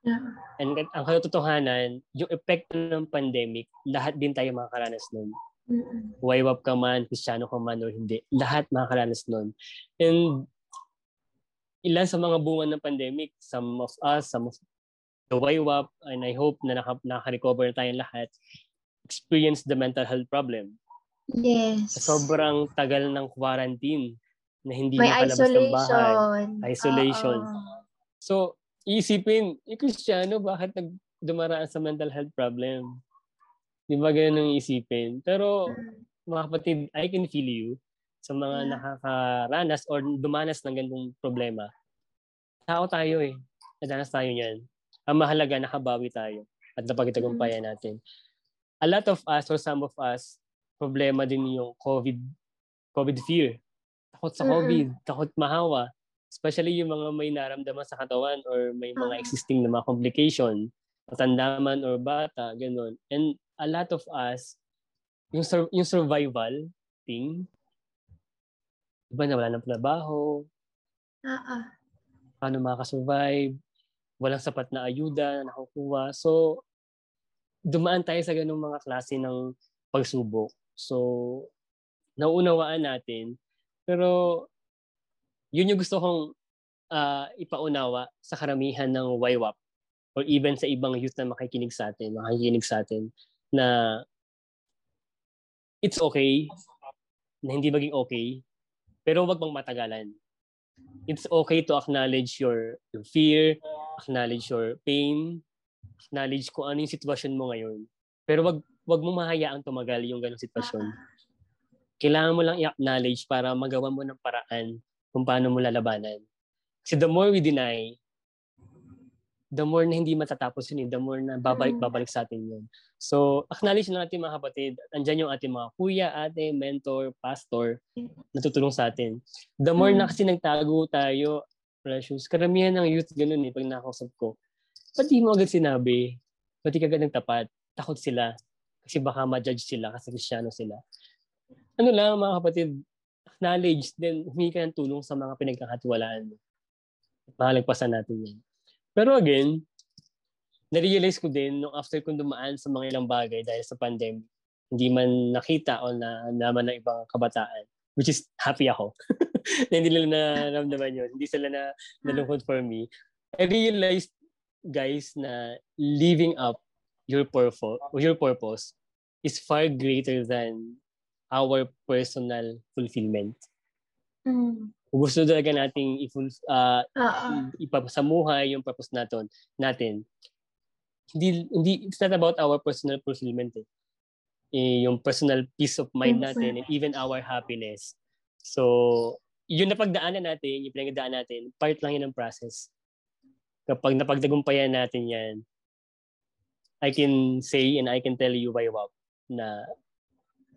Yeah. And ang katotohanan, yung epekto ng pandemic, lahat din tayo makakaranas nun. Mm-mm. YWAP ka man, Kristiyano ka man o hindi, lahat makakaranas nun. And ilan sa mga bunga ng pandemic, some of us, some of the YWAP, and I hope na naka, nakaka-recover na tayong lahat, experience the mental health problem. Yes. Sobrang tagal ng quarantine na hindi May makalabas ng bahay. isolation. Isolation. Oo. So, isipin, eh, Kristiyano, bakit nag dumaraan sa mental health problem? Di ba ganun ang isipin? Pero, Mm. mga kapatid, I can feel you. sa mga Yeah. nakakaranas or dumanas ng ganitong problema. Tao tayo eh. Nadanas tayo niyan. Ang mahalaga, nakabawi tayo at napagtagumpayan natin. A lot of us or some of us, problema din yung COVID, COVID fear. Takot sa. COVID, takot mahawa. Especially yung mga may naramdaman sa katawan or may mga existing na mga complication, matanda man or bata, ganun. And a lot of us, yung, sur- yung survival thing, iba na wala ng trabaho, Ah, ah. paano makakasurvive, walang sapat na ayuda na nakukuha. So, dumaan tayo sa ganung mga klase ng pagsubok. So, nauunawaan natin. Pero, yun yung gusto kong ah, ipaunawa sa karamihan ng YWAP or even sa ibang youth na makikinig sa atin, makikinig sa atin, na it's okay na hindi maging okay, pero wag pang matagalan it's okay to acknowledge your, your fear, acknowledge your pain, acknowledge kung ano yung sitwasyon mo ngayon. Pero wag wag mo mahayaang tumagal yung ganong sitwasyon. Kailangan mo lang i-acknowledge para magawa mo ng paraan kung paano mo lalabanan. Kasi the more we deny, the more na hindi matatapos yun, eh, the more na babalik-babalik sa atin yun. So, acknowledge na natin mga kapatid, andyan yung ating mga kuya, ate, mentor, pastor, natutulong sa atin. The more na Mm. kasi nagtago tayo, precious, karamihan ng youth ganun eh, pag nakausap ko. Ba't di mo agad sinabi? Ba't di ka agad nagtapat? Takot sila. Kasi baka ma-judge sila kasi kristyano sila. Ano lang mga kapatid, acknowledge, then humingi ka ng tulong sa mga pinagkakatiwalaan mo. Mahalagpasan natin yan. Pero again, na-realize ko din nung after kong dumaan sa mga ilang bagay dahil sa pandemic, hindi man nakita o na naman ng ibang kabataan, which is happy ako. na hindi nila naramdaman yun. Hindi sila na nalungkot for me. I realized, guys, na living up your purpose, your purpose is far greater than our personal fulfillment. Mm. Gusto talaga nating i-full, ah, Ah, ah. ipasamuhay yung purpose natin, natin. Hindi, hindi, it's not about our personal fulfillment eh. Eh, yung personal peace of mind Yes, natin and even our happiness. So, yun na pagdaanan natin, yung pinagdaan natin, part lang yun ng process. Kapag napagdagumpayan natin yan, I can say and I can tell you by wow na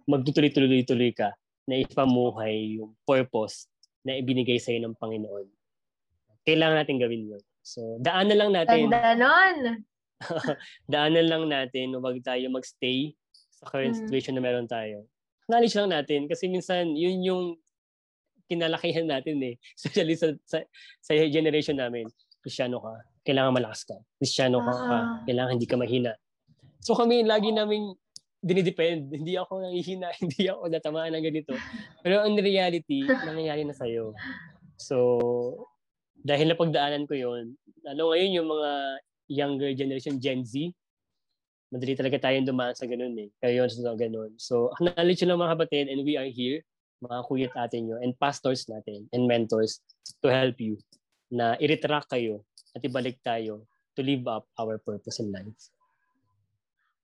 magtutuloy-tuloy-tuloy ka na ipamuhay yung purpose na ibinigay sa'yo ng Panginoon. Kailangan natin gawin yun. So, daanan lang natin. Ganda nun. daanan lang natin wag tayo magstay sa current Mm. situation na meron tayo. Acknowledge lang natin kasi minsan yun yung kinalakihan natin eh. Especially sa, sa, sa generation namin. Kristyano ka, kailangan malakas ka. Kristyano ka, ka, Ah. kailangan hindi ka mahina. So kami lagi naming dinidepend. Hindi ako nangihina, hindi ako natamaan ng ganito. Pero in reality, nangyayari na sa'yo. So, dahil napagdaanan ko yon lalo ngayon yung mga younger generation, Gen Z, madali talaga tayong dumaan sa ganun eh. Kayo sa ganun. So, acknowledge lang mga kapatid and we are here, mga kuya at ate nyo, and pastors natin, and mentors to help you na i-retract kayo at ibalik tayo to live up our purpose in life.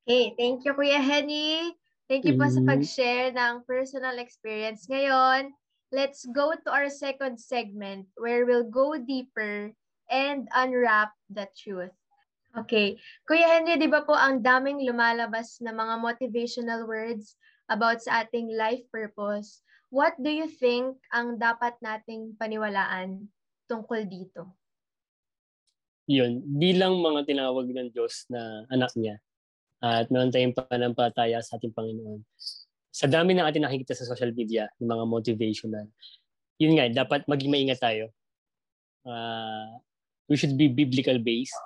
Okay, thank you Kuya Henny. Thank you po sa Mhm. pag-share ng personal experience. Ngayon, let's go to our second segment where we'll go deeper and unwrap the truth. Okay. Kuya Henry, di ba po ang daming lumalabas na mga motivational words about sa ating life purpose? What do you think ang dapat nating paniwalaan tungkol dito? Yun, bilang mga tinawag ng Diyos na anak niya at meron tayong panampalataya sa ating Panginoon. Sa dami ng ating nakikita sa social media, ng mga motivational, yun nga, dapat maging maingat tayo. Uh, we should be biblical based.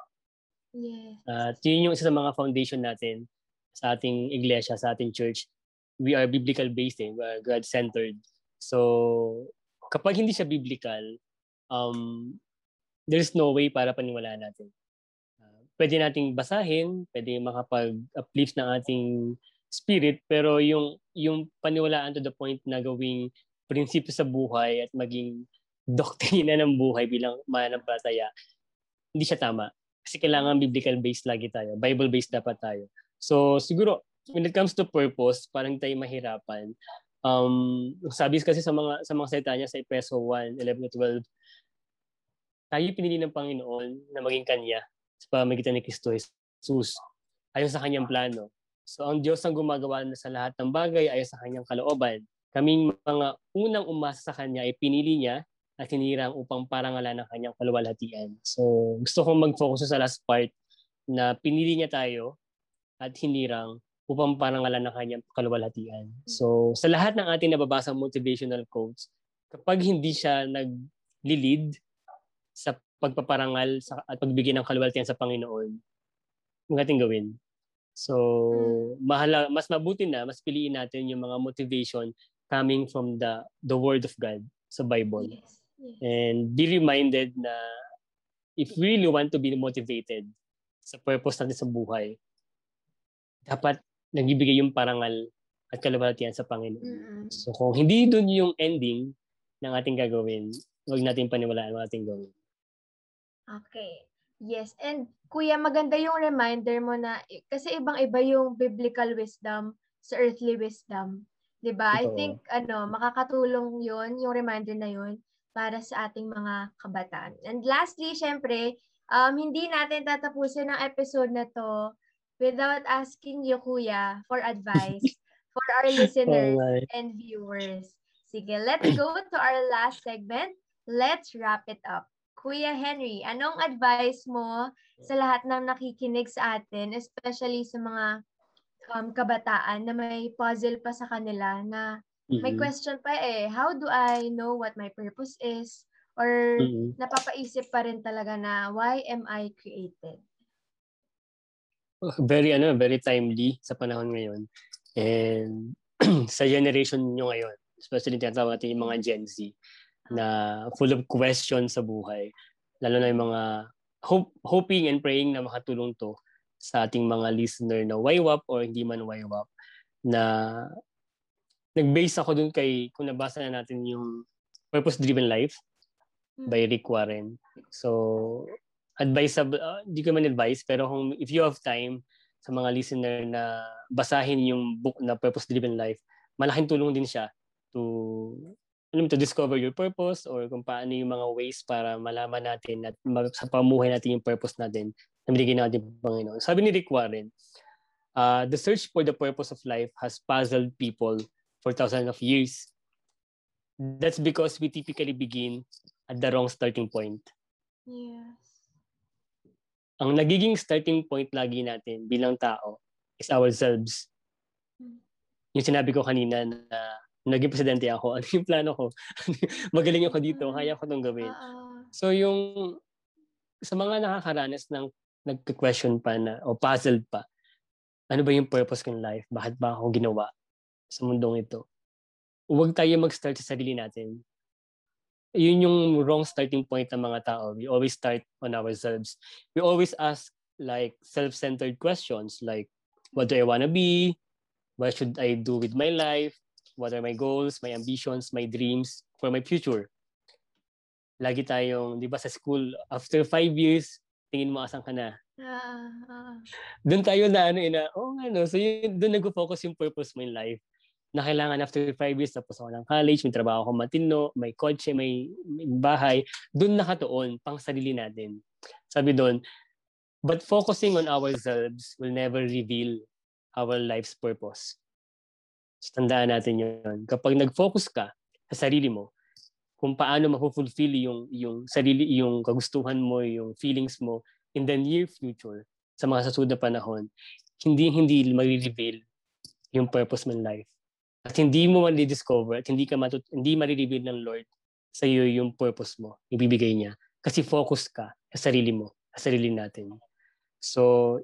Yes. At yun yung isa sa mga foundation natin sa ating iglesia, sa ating church. We are biblical based, eh. we are God-centered. So, kapag hindi siya biblical, um, there's no way para paniwalaan natin. Uh, pwede nating basahin, pwede makapag-uplift ng ating spirit, pero yung yung paniwalaan to the point na gawing prinsipyo sa buhay at maging doktrina ng buhay bilang mananampalataya, hindi siya tama. Kasi kailangan biblical based lagi tayo. Bible based dapat tayo. So siguro, when it comes to purpose, parang tayo mahirapan. Um, sabi kasi sa mga sa mga salita niya sa Epeso 1, 11 12, tayo pinili ng Panginoon na maging Kanya sa pamamagitan ni Kristo Jesus ayon sa kanyang plano. So ang Diyos ang gumagawa na sa lahat ng bagay ayon sa kanyang kalooban. Kaming mga unang umasa sa Kanya ay pinili niya at hinirang upang parangalan ng kanyang kaluwalhatian. So gusto kong mag-focus sa last part na pinili niya tayo at hinirang upang parangalan ng kanyang kaluwalhatian. So, sa lahat ng ating nababasa motivational quotes, kapag hindi siya nag-lead sa pagpaparangal sa, at pagbigay ng kaluwalhatian sa Panginoon, ang ating gawin. So, hmm. mahala, mas mabuti na, mas piliin natin yung mga motivation coming from the the Word of God sa Bible. Yes. Yes. And be reminded na if we really want to be motivated sa purpose natin sa buhay, dapat nagbibigay yung parangal at kalabatian sa Panginoon. Mm-hmm. So kung hindi doon yung ending ng ating gagawin, huwag natin paniwalaan ang ating gawin. Okay. Yes. And kuya, maganda yung reminder mo na, kasi ibang-iba yung biblical wisdom sa earthly wisdom. 'di ba? I think ano, makakatulong 'yon, yung reminder na 'yon para sa ating mga kabataan. And lastly, syempre, um, hindi natin tatapusin ang episode na to without asking you, Kuya, for advice for our listeners right. and viewers. Sige, let's go to our last segment. Let's wrap it up. Kuya Henry, anong advice mo sa lahat ng nakikinig sa atin, especially sa mga um, kabataan na may puzzle pa sa kanila na may mm-hmm. question pa eh, how do I know what my purpose is? Or mm-hmm. napapaisip pa rin talaga na why am I created? very ano, very timely sa panahon ngayon. And sa generation nyo ngayon, especially tinatawag natin yung mga Gen Z na full of questions sa buhay. Lalo na yung mga hope, hoping and praying na makatulong to sa ating mga listener na YWAP or hindi man YWAP na nag-base ako dun kay kung nabasa na natin yung Purpose Driven Life by Rick Warren. So advisable, uh, hindi ko man advice, pero kung if you have time sa mga listener na basahin yung book na Purpose Driven Life, malaking tulong din siya to alam to discover your purpose or kung paano yung mga ways para malaman natin at sa pamuhay natin yung purpose natin na binigay natin ng Panginoon. Sabi ni Rick Warren, uh, the search for the purpose of life has puzzled people for thousands of years. That's because we typically begin at the wrong starting point. Yes ang nagiging starting point lagi natin bilang tao is ourselves. Hmm. Yung sinabi ko kanina na naging presidente ako, ano yung plano ko? Magaling ako dito, hmm. kaya ko itong gawin. So yung sa mga nakakaranas ng nagka-question pa na o puzzled pa, ano ba yung purpose ko in life? Bakit ba ako ginawa sa mundong ito? Huwag tayo mag-start sa sarili natin yun yung wrong starting point ng mga tao. We always start on ourselves. We always ask like self-centered questions like, what do I want to be? What should I do with my life? What are my goals, my ambitions, my dreams for my future? Lagi tayong, di ba sa school, after five years, tingin mo asan ka na. Uh, uh. Doon tayo na ano, ina, oh ano, so yun, doon nag-focus yung purpose mo in life na kailangan after five years, tapos ako ng college, may trabaho ako matino, may kotse, may, may bahay, doon nakatuon, pang sarili natin. Sabi doon, but focusing on ourselves will never reveal our life's purpose. So, tandaan natin yun. Kapag nag-focus ka sa sarili mo, kung paano mapufulfill yung, yung sarili, yung kagustuhan mo, yung feelings mo in the near future, sa mga sasunod na panahon, hindi hindi ma-reveal yung purpose in life at hindi mo ma-discover at hindi ka matut- hindi ma-reveal ng Lord sa iyo yung purpose mo, ibibigay niya. Kasi focus ka sa sarili mo, sa sarili natin. So,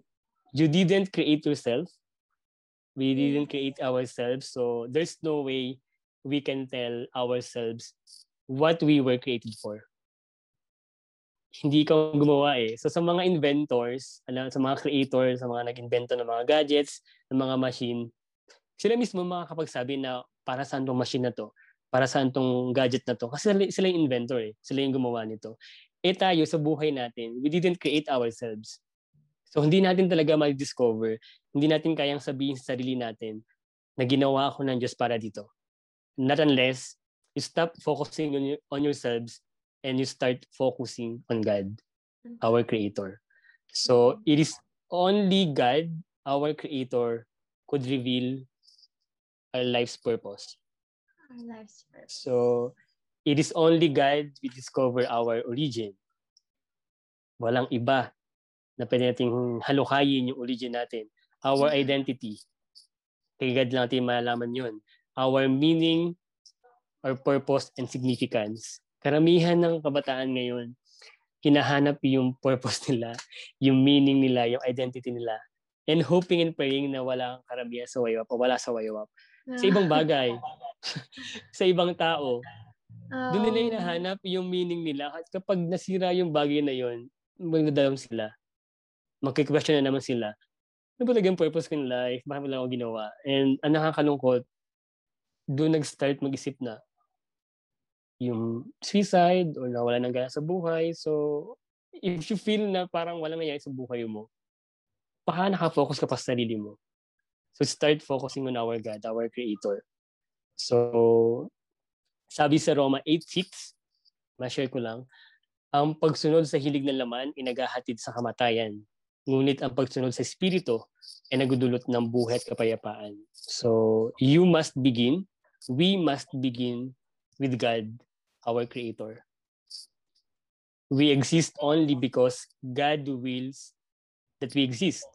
you didn't create yourself. We didn't create ourselves. So, there's no way we can tell ourselves what we were created for. Hindi ka gumawa eh. So, sa mga inventors, sa mga creators, sa mga nag-invento ng mga gadgets, ng mga machine, sila mismo makakapagsabi na para saan tong machine na to, para saan tong gadget na to. Kasi sila, sila yung inventor eh. Sila yung gumawa nito. Eh tayo, sa buhay natin, we didn't create ourselves. So hindi natin talaga ma-discover, hindi natin kayang sabihin sa sarili natin na ginawa ako ng Diyos para dito. Not unless you stop focusing on, your, on yourselves and you start focusing on God, our Creator. So it is only God, our Creator, could reveal our life's purpose. Our life's purpose. So it is only God we discover our origin. Walang iba na pwede nating halukayin yung origin natin. Our identity. Kay God lang natin malalaman yun. Our meaning, our purpose, and significance. Karamihan ng kabataan ngayon, hinahanap yung purpose nila, yung meaning nila, yung identity nila, and hoping and praying na wala karamihan sa waywap o wala sa waywap. Sa ibang bagay, sa ibang tao, doon nila hinahanap yung meaning nila. At kapag nasira yung bagay na yun, magdadalam sila. Magkikwestiyon na naman sila. Ano ba talagang purpose ko in life? Bakit wala ako ginawa? And ang nakakalungkot, doon nag-start mag-isip na yung suicide or nawala ng gana sa buhay. So, if you feel na parang walang nangyayari sa buhay mo, baka nakafocus ka pa sa sarili mo. So, start focusing on our God, our Creator. So, sabi sa Roma 8.6, ma-share ko lang, ang pagsunod sa hilig ng laman ay naghahatid sa kamatayan. Ngunit ang pagsunod sa Espiritu ay nagudulot ng buhay at kapayapaan. So, you must begin, we must begin with God, our Creator. We exist only because God wills that we exist.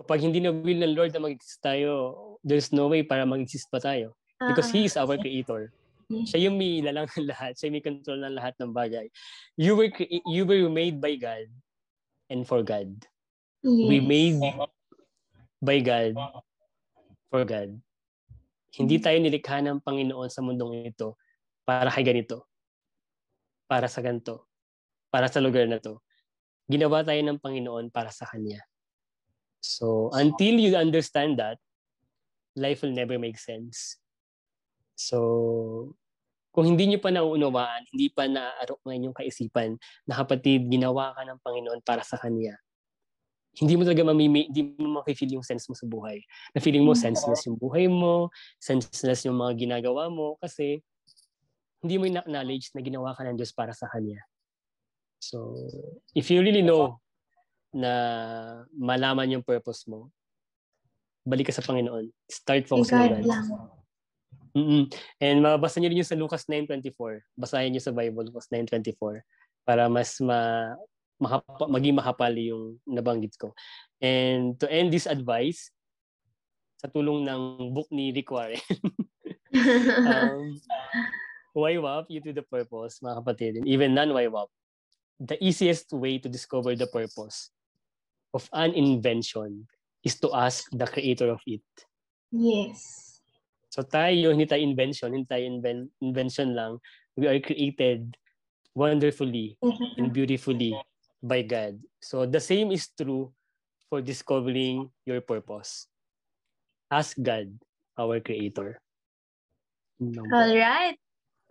Kapag hindi na will ng Lord na mag-exist tayo, there's no way para mag-exist pa tayo. Because He is our Creator. Siya yung may lalang ng lahat. Siya yung may control ng lahat ng bagay. You were, you were made by God and for God. We Yes. made by God for God. Hindi tayo nilikha ng Panginoon sa mundong ito para kay ganito. Para sa ganito. Para sa lugar na to. Ginawa tayo ng Panginoon para sa Kanya. So, until you understand that, life will never make sense. So, kung hindi nyo pa nauunawaan, hindi pa naaarok ngayon yung kaisipan na kapatid, ginawa ka ng Panginoon para sa Kanya, hindi mo talaga mamimi, hindi mo makifeel yung sense mo sa buhay. Na feeling mo Mm. senseless yung buhay mo, senseless yung mga ginagawa mo kasi hindi mo na-acknowledge na ginawa ka ng Diyos para sa Kanya. So, if you really know na malaman yung purpose mo, balik ka sa Panginoon. Start focusing on God God. lang. mm And mabasa niyo rin yung sa Lucas 9.24. Basahin niyo sa Bible, Lucas 9.24 para mas ma, makapa, maging makapal yung nabanggit ko. And to end this advice, sa tulong ng book ni Rick Warren, um, YWAP, you to the purpose, mga kapatid, and even non-YWAP, the easiest way to discover the purpose of an invention is to ask the creator of it. yes. So tayo, hindi tayo invention, hindi tayo inven- invention lang. We are created wonderfully and beautifully by God. So the same is true for discovering your purpose. Ask God, our Creator. All right.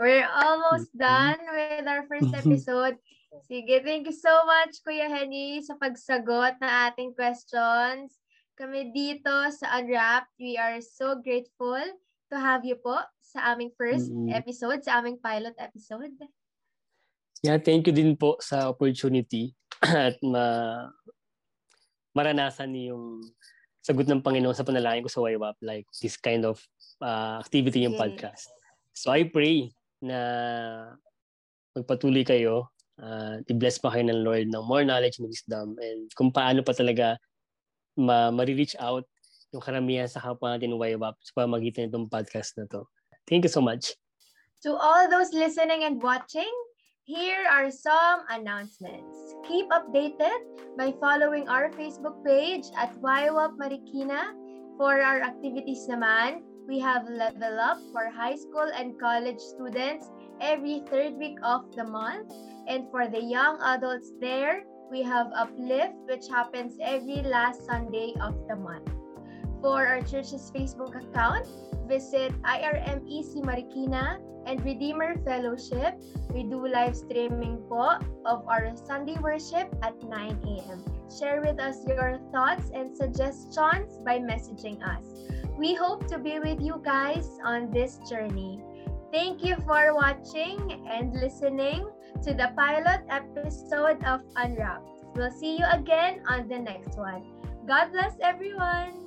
We're almost Mhm. done with our first Mhm. episode. Sige, thank you so much, Kuya Henry, sa pagsagot na ating questions. Kami dito sa Unwrapped, we are so grateful to have you po sa aming first Mhm. episode, sa aming pilot episode. Yeah, thank you din po sa opportunity at ma maranasan niyo yung sagot ng Panginoon sa panalangin ko sa YWAP, like this kind of uh, activity yung Yes. podcast. So I pray na magpatuloy kayo, uh, i-bless pa kayo ng Lord ng more knowledge and wisdom and kung paano pa talaga ma- ma-reach out yung karamihan sa kapwa natin YWAP sa pamagitan itong podcast na to. Thank you so much. To all those listening and watching, here are some announcements. Keep updated by following our Facebook page at YWAP Marikina. For our activities naman, we have Level Up for high school and college students every third week of the month. And for the young adults there, we have Uplift, which happens every last Sunday of the month. For our church's Facebook account, visit IRMEC Marikina and Redeemer Fellowship. We do live streaming po of our Sunday worship at 9 a.m. Share with us your thoughts and suggestions by messaging us. We hope to be with you guys on this journey. Thank you for watching and listening to the pilot episode of Unwrapped. We'll see you again on the next one. God bless everyone.